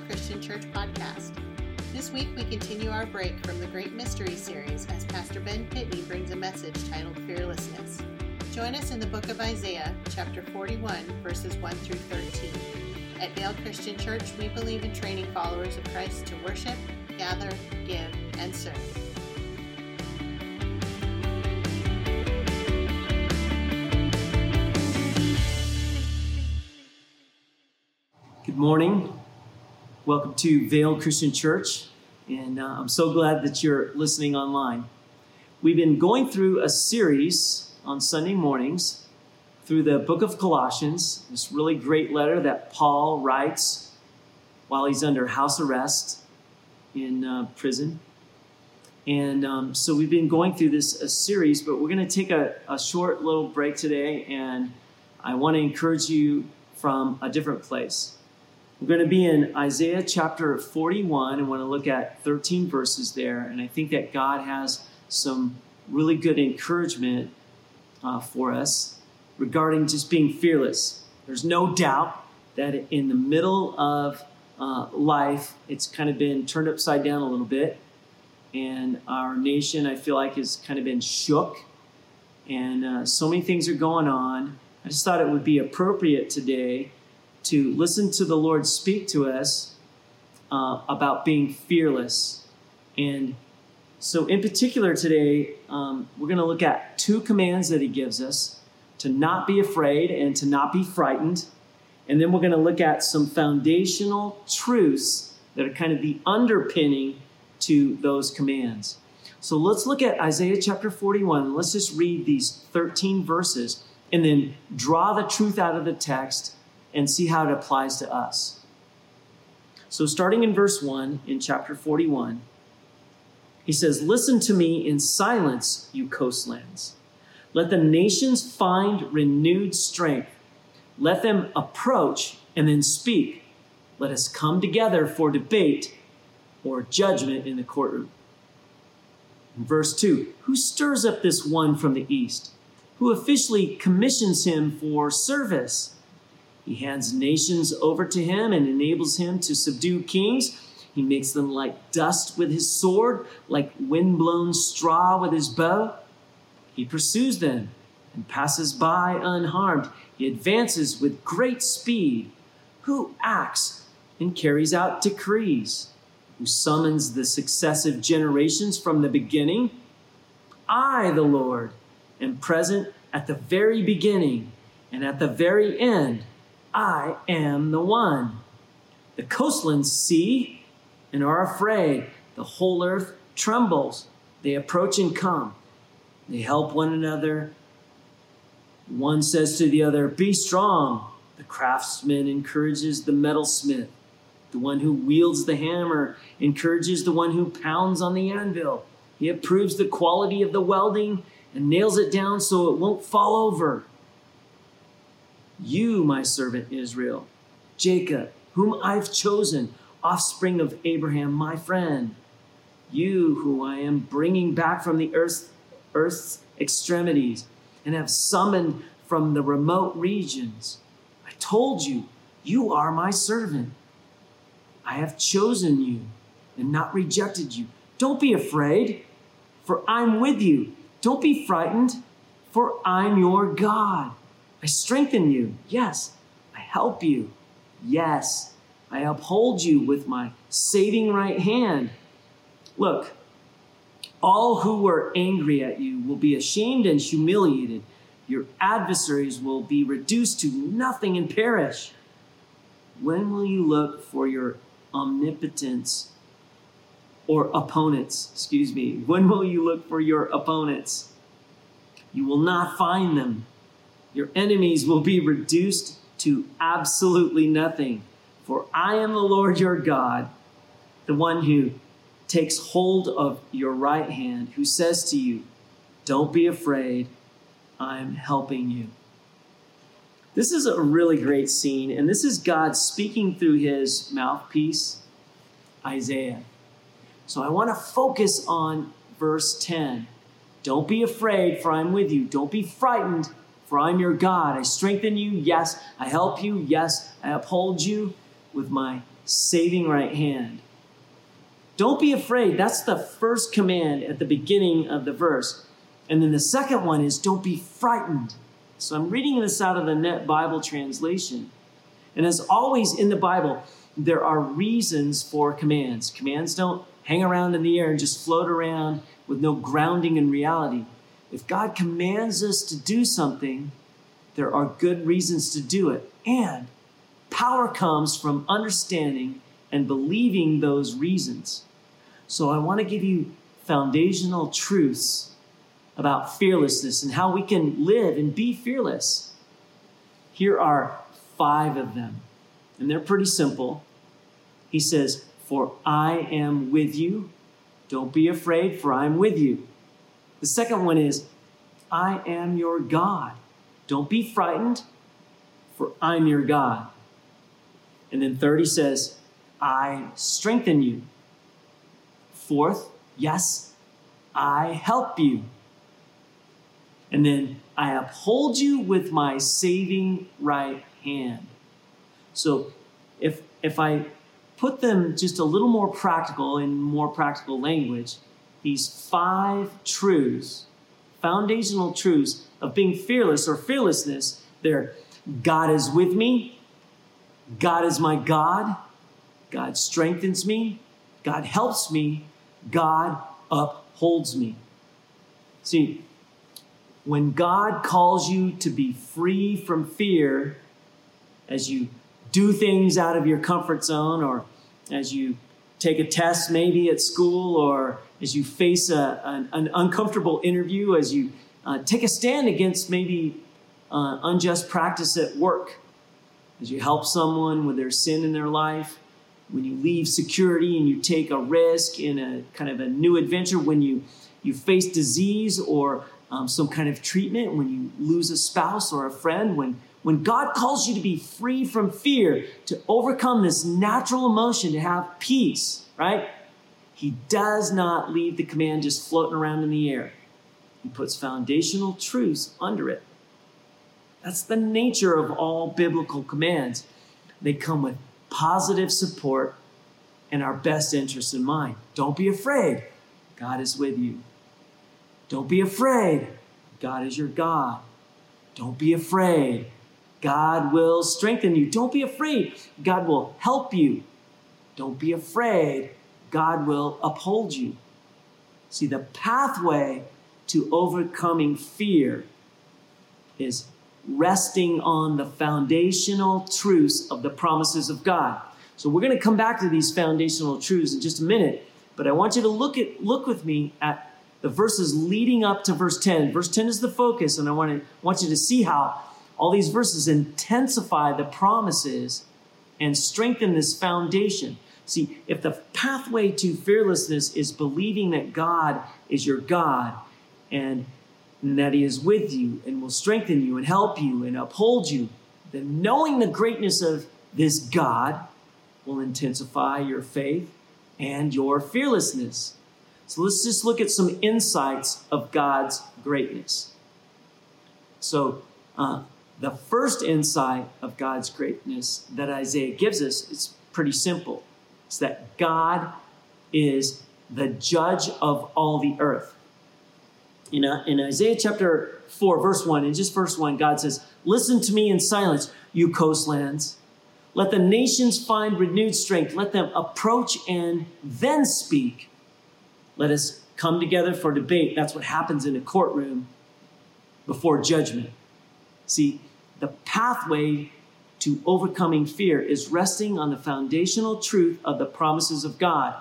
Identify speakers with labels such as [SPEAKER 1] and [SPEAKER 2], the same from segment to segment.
[SPEAKER 1] Christian Church podcast. This week we continue our break from the Great Mystery series as Pastor Ben Pitney brings a message titled Fearlessness. Join us in the book of Isaiah, chapter 41, verses 1 through 13. At Vail Christian Church, we believe in training followers of Christ to worship, gather, give, and serve.
[SPEAKER 2] Good morning. Welcome to Vail Christian Church, and uh, I'm so glad that you're listening online. We've been going through a series on Sunday mornings through the book of Colossians, this really great letter that Paul writes while he's under house arrest in uh, prison. And um, so we've been going through this series, but we're going to take a, a short little break today, and I want to encourage you from a different place. We're going to be in Isaiah chapter 41 and want to look at 13 verses there. And I think that God has some really good encouragement uh, for us regarding just being fearless. There's no doubt that in the middle of uh, life, it's kind of been turned upside down a little bit. And our nation, I feel like, has kind of been shook. And uh, so many things are going on. I just thought it would be appropriate today to listen to the Lord speak to us uh, about being fearless. And so, in particular, today, um, we're going to look at two commands that He gives us to not be afraid and to not be frightened. And then we're going to look at some foundational truths that are kind of the underpinning to those commands. So let's look at Isaiah chapter 41. Let's just read these 13 verses and then draw the truth out of the text and see how it applies to us. So, starting in verse 1 in chapter 41, he says, Listen to me in silence, you coastlands. Let the nations find renewed strength. Let them approach and then speak. Let us come together for debate or judgment in the courtroom. Verse 2, who stirs up this one from the east? Who officially commissions him for service? He hands nations over to him and enables him to subdue kings. He makes them like dust with his sword, like windblown straw with his bow. He pursues them and passes by unharmed. He advances with great speed. Who acts and carries out decrees? Who summons the successive generations from the beginning? I, the Lord, am present at the very beginning and at the very end. I am the one. The coastlands see and are afraid. The whole earth trembles. They approach and come. They help one another. One says to the other, Be strong. The craftsman encourages the metalsmith. The one who wields the hammer encourages the one who pounds on the anvil. He approves the quality of the welding and nails it down so it won't fall over. You, my servant Israel, Jacob, whom I've chosen, offspring of Abraham, my friend. You, who I am bringing back from the earth's, earth's extremities and have summoned from the remote regions. I told you, you are my servant. I have chosen you and not rejected you. Don't be afraid, for I'm with you. Don't be frightened, for I'm your God. I strengthen you. Yes. I help you. Yes. I uphold you with my saving right hand. Look, all who were angry at you will be ashamed and humiliated. Your adversaries will be reduced to nothing and perish. When will you look for your omnipotence or opponents? Excuse me. When will you look for your opponents? You will not find them. Your enemies will be reduced to absolutely nothing. For I am the Lord your God, the one who takes hold of your right hand, who says to you, Don't be afraid, I'm helping you. This is a really great scene, and this is God speaking through his mouthpiece, Isaiah. So I want to focus on verse 10. Don't be afraid, for I'm with you. Don't be frightened, for I'm your God. I strengthen you. Yes. I help you. Yes. I uphold you with my saving right hand. Don't be afraid. That's the first command at the beginning of the verse. And then the second one is don't be frightened. So I'm reading this out of the Net Bible translation. And as always in the Bible, there are reasons for commands. Commands don't hang around in the air and just float around with no grounding in reality. If God commands us to do something, there are good reasons to do it. And power comes from understanding and believing those reasons. So I want to give you foundational truths about fearlessness and how we can live and be fearless. Here are five of them, and they're pretty simple. He says, For I am with you. Don't be afraid, for I'm with you. The second one is, I am your God. Don't be frightened, for I'm your God. And then third, he says, I strengthen you. Fourth, yes, I help you. And then I uphold you with my saving right hand. So if if I put them just a little more practical in more practical language, these five truths, foundational truths of being fearless or fearlessness, they're God is with me, God is my God, God strengthens me, God helps me, God upholds me. See, when God calls you to be free from fear as you do things out of your comfort zone or as you take a test maybe at school or as you face a, an, an uncomfortable interview, as you uh, take a stand against maybe uh, unjust practice at work, as you help someone with their sin in their life, when you leave security and you take a risk in a kind of a new adventure, when you, you face disease or um, some kind of treatment, when you lose a spouse or a friend, when, when God calls you to be free from fear, to overcome this natural emotion, to have peace, right? He does not leave the command just floating around in the air. He puts foundational truths under it. That's the nature of all biblical commands. They come with positive support and our best interests in mind. Don't be afraid. God is with you. Don't be afraid. God is your God. Don't be afraid. God will strengthen you. Don't be afraid. God will help you. Don't be afraid. God will uphold you. See, the pathway to overcoming fear is resting on the foundational truths of the promises of God. So we're going to come back to these foundational truths in just a minute, but I want you to look at look with me at the verses leading up to verse 10. Verse 10 is the focus, and I want to want you to see how all these verses intensify the promises and strengthen this foundation. See, if the pathway to fearlessness is believing that God is your God and that He is with you and will strengthen you and help you and uphold you, then knowing the greatness of this God will intensify your faith and your fearlessness. So let's just look at some insights of God's greatness. So, uh, the first insight of God's greatness that Isaiah gives us is pretty simple. That God is the judge of all the earth in, uh, in Isaiah chapter 4, verse 1, in just verse 1, God says, Listen to me in silence, you coastlands. Let the nations find renewed strength. Let them approach and then speak. Let us come together for debate. That's what happens in a courtroom before judgment. See, the pathway to overcoming fear is resting on the foundational truth of the promises of God.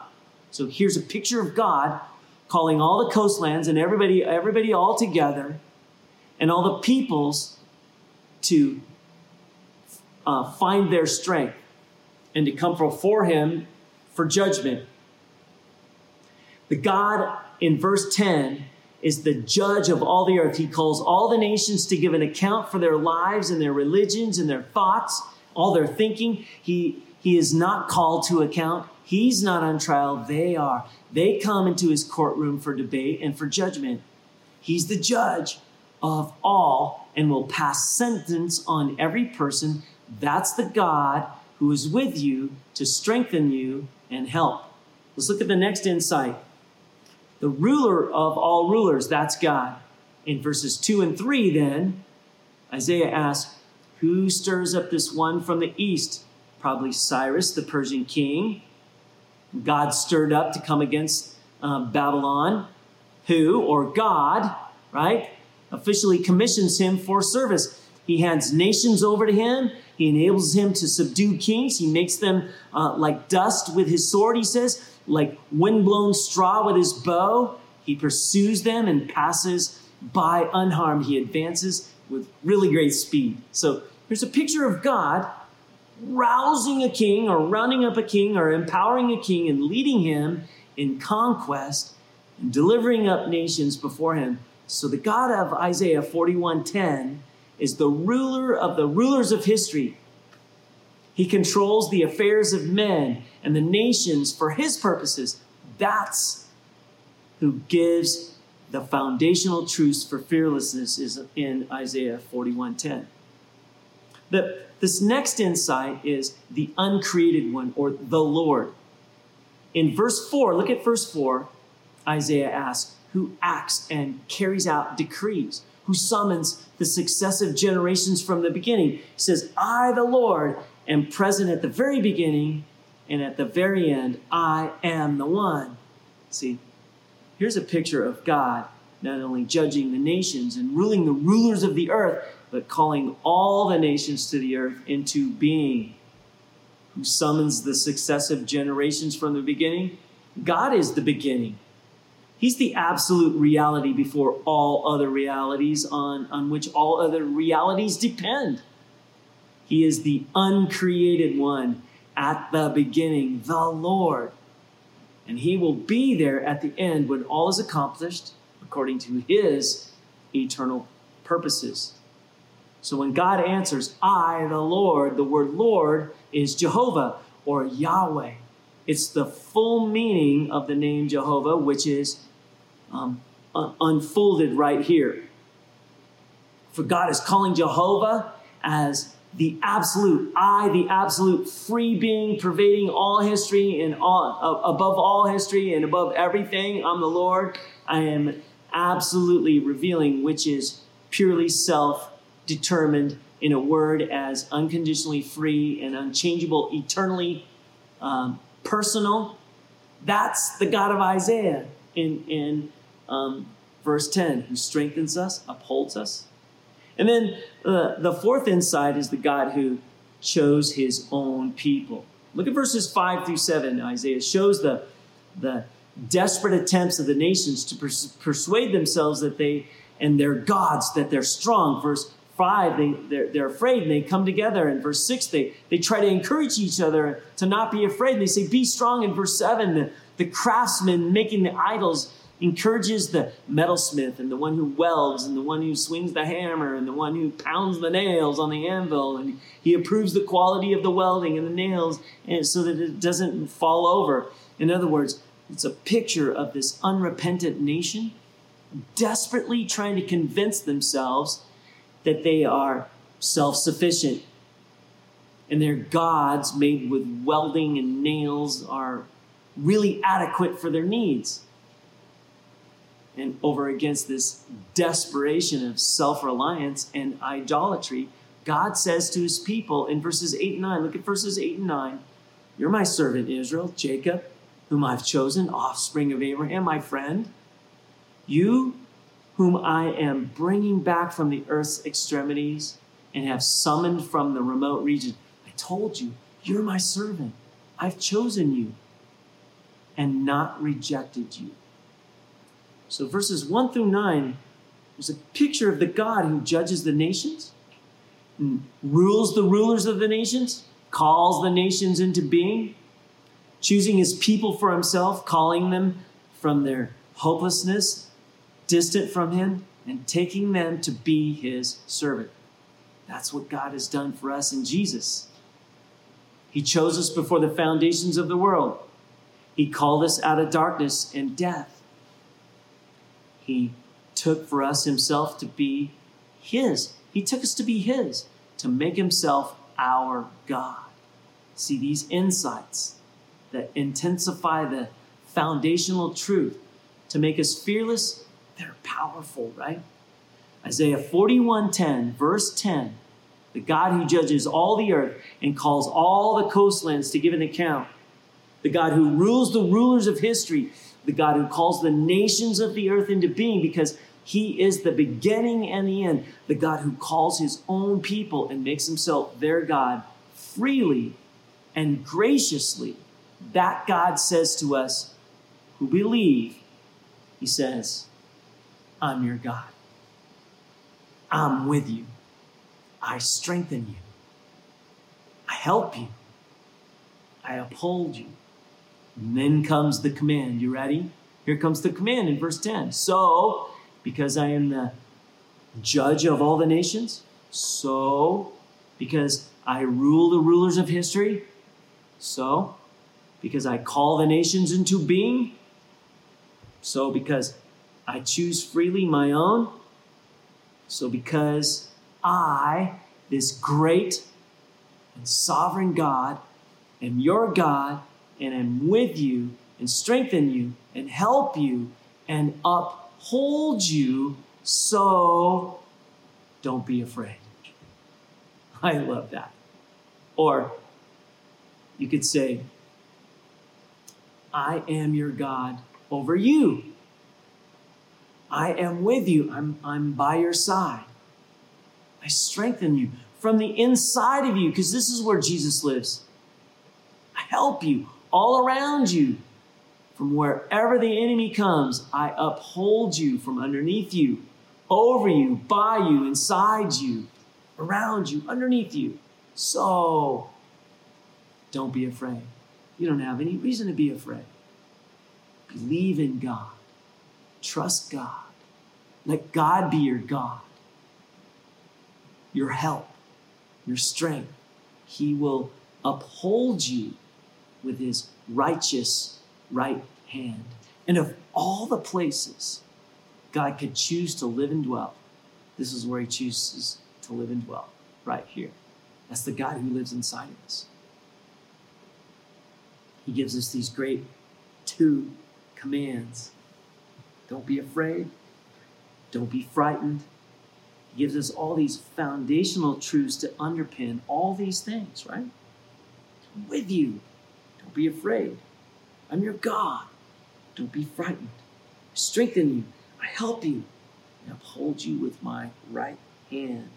[SPEAKER 2] So here's a picture of God calling all the coastlands and everybody, everybody all together, and all the peoples to uh, find their strength and to come before him for judgment. The God in verse 10 is the judge of all the earth. He calls all the nations to give an account for their lives and their religions and their thoughts, all their thinking. He, he is not called to account. He's not on trial. They are. They come into his courtroom for debate and for judgment. He's the judge of all and will pass sentence on every person. That's the God who is with you to strengthen you and help. Let's look at the next insight. The ruler of all rulers, that's God. In verses 2 and 3, then, Isaiah asks, Who stirs up this one from the east? Probably Cyrus, the Persian king. God stirred up to come against uh, Babylon. Who, or God, right, officially commissions him for service. He hands nations over to him. He enables him to subdue kings. He makes them uh, like dust with his sword, he says, like windblown straw with his bow. He pursues them and passes by unharmed. He advances with really great speed. So here's a picture of God rousing a king or rounding up a king or empowering a king and leading him in conquest and delivering up nations before him. So the God of Isaiah 41:10 is the ruler of the rulers of history. He controls the affairs of men and the nations for his purposes. That's who gives the foundational truths for fearlessness is in Isaiah 41:10. The, this next insight is the uncreated one or the Lord. In verse 4, look at verse 4, Isaiah asks, who acts and carries out decrees, who summons the successive generations from the beginning. He says, I, the Lord, am present at the very beginning, and at the very end, I am the one. See, here's a picture of God not only judging the nations and ruling the rulers of the earth, but calling all the nations to the earth into being. Who summons the successive generations from the beginning? God is the beginning. He's the absolute reality before all other realities on, on which all other realities depend. He is the uncreated one at the beginning, the Lord. And he will be there at the end when all is accomplished according to his eternal purposes. So when God answers, I, the Lord, the word Lord is Jehovah or Yahweh. It's the full meaning of the name Jehovah, which is um, unfolded right here. For God is calling Jehovah as the absolute, I, the absolute free being, pervading all history and all, above all history and above everything. I'm the Lord. I am absolutely revealing which is purely self determined in a word as unconditionally free and unchangeable, eternally um, personal. That's the God of Isaiah in, in um, verse 10, who strengthens us, upholds us. And then uh, the fourth insight is the God who chose his own people. Look at verses 5 through 7. Isaiah shows the, the desperate attempts of the nations to pers- persuade themselves that they and their gods that they're strong. Verse 5, they, they're, they're afraid and they come together. In verse 6, they, they try to encourage each other to not be afraid. And they say, Be strong. In verse 7, the, the craftsmen making the idols encourages the metalsmith and the one who welds and the one who swings the hammer and the one who pounds the nails on the anvil. And he approves the quality of the welding and the nails and so that it doesn't fall over. In other words it's a picture of this unrepentant nation desperately trying to convince themselves that they are self-sufficient. And their gods made with welding and nails are really adequate for their needs and over against this desperation of self reliance and idolatry, God says to his people in verses 8 and 9, look at verses 8 and 9. You're my servant Israel, Jacob, whom I've chosen, offspring of Abraham, my friend. You, whom I am bringing back from the earth's extremities and have summoned from the remote region. I told you, you're my servant. I've chosen you and not rejected you. So, verses 1 through 9 is a picture of the God who judges the nations, rules the rulers of the nations, calls the nations into being, choosing his people for himself, calling them from their hopelessness, distant from him, and taking them to be his servant. That's what God has done for us in Jesus. He chose us before the foundations of the world. He called us out of darkness and death he took for us himself to be his. He took us to be his, to make himself our God. See, these insights that intensify the foundational truth to make us fearless, they're powerful, right? Isaiah 41:10, verse 10, the God who judges all the earth and calls all the coastlands to give an account, the God who rules the rulers of history, the God who calls the nations of the earth into being because he is the beginning and the end, the God who calls his own people and makes himself their God freely and graciously. That God says to us who believe, He says, I'm your God. I'm with you. I strengthen you. I help you. I uphold you. And then comes the command. You ready? Here comes the command in verse 10. So, because I am the judge of all the nations, so, because I rule the rulers of history, so, because I call the nations into being, so because I choose freely my own, so because I, this great and sovereign God, am your God and am with you and strengthen you and help you and uphold you, so don't be afraid. I love that. Or you could say, I am your God over you. I am with you. I'm, I'm by your side. I strengthen you from the inside of you because this is where Jesus lives. I help you all around you. From wherever the enemy comes, I uphold you from underneath you, over you, by you, inside you, around you, underneath you. So don't be afraid. You don't have any reason to be afraid. Believe in God. Trust God. Let God be your God, your help, your strength. He will uphold you with his righteous right hand. And of all the places God could choose to live and dwell, this is where he chooses to live and dwell, right here. That's the God who lives inside of us. He gives us these great two commands. Don't be afraid. Don't be frightened. He gives us all these foundational truths to underpin all these things, right? With you. Be afraid. I'm your God. Don't be frightened. I strengthen you. I help you. I uphold you with my right hand.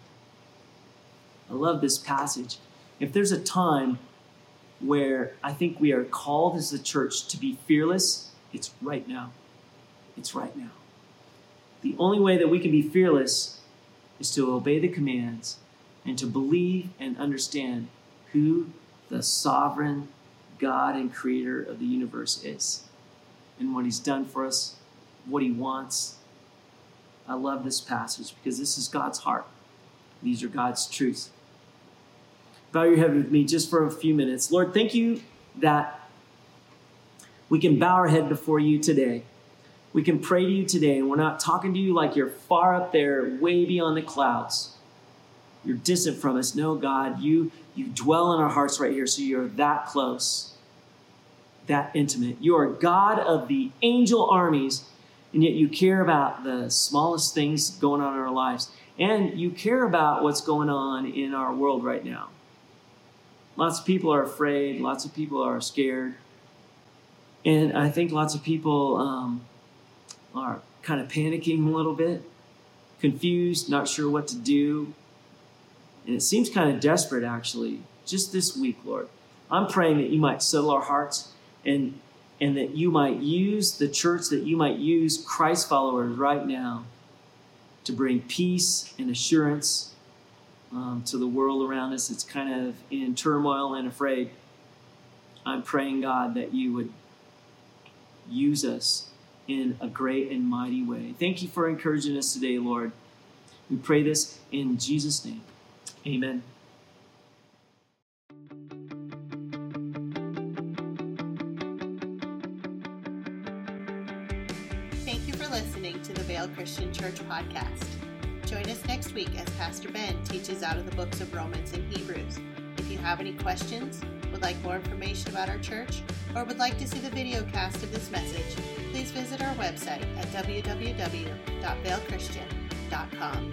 [SPEAKER 2] I love this passage. If there's a time where I think we are called as a church to be fearless, it's right now. It's right now. The only way that we can be fearless is to obey the commands and to believe and understand who the sovereign God and creator of the universe is and what he's done for us, what he wants. I love this passage because this is God's heart. These are God's truths bow your head with me just for a few minutes. Lord, thank you that we can bow our head before you today. We can pray to you today, and we're not talking to you like you're far up there, way beyond the clouds. You're distant from us. No, God, you, you dwell in our hearts right here, so you're that close, that intimate. You are God of the angel armies, and yet you care about the smallest things going on in our lives. And you care about what's going on in our world right now. Lots of people are afraid, lots of people are scared. And I think lots of people um, are kind of panicking a little bit, confused, not sure what to do. And it seems kind of desperate, actually, just this week, Lord. I'm praying that you might settle our hearts and, and that you might use the church, that you might use Christ followers right now to bring peace and assurance um, to the world around us that's kind of in turmoil and afraid. I'm praying, God, that you would use us in a great and mighty way. Thank you for encouraging us today, Lord. We pray this in Jesus' name. Amen.
[SPEAKER 1] Thank you for listening to the Vail Christian Church podcast. Join us next week as Pastor Ben teaches out of the books of Romans and Hebrews. If you have any questions, would like more information about our church, or would like to see the video cast of this message, please visit our website at www.vailchristian.com.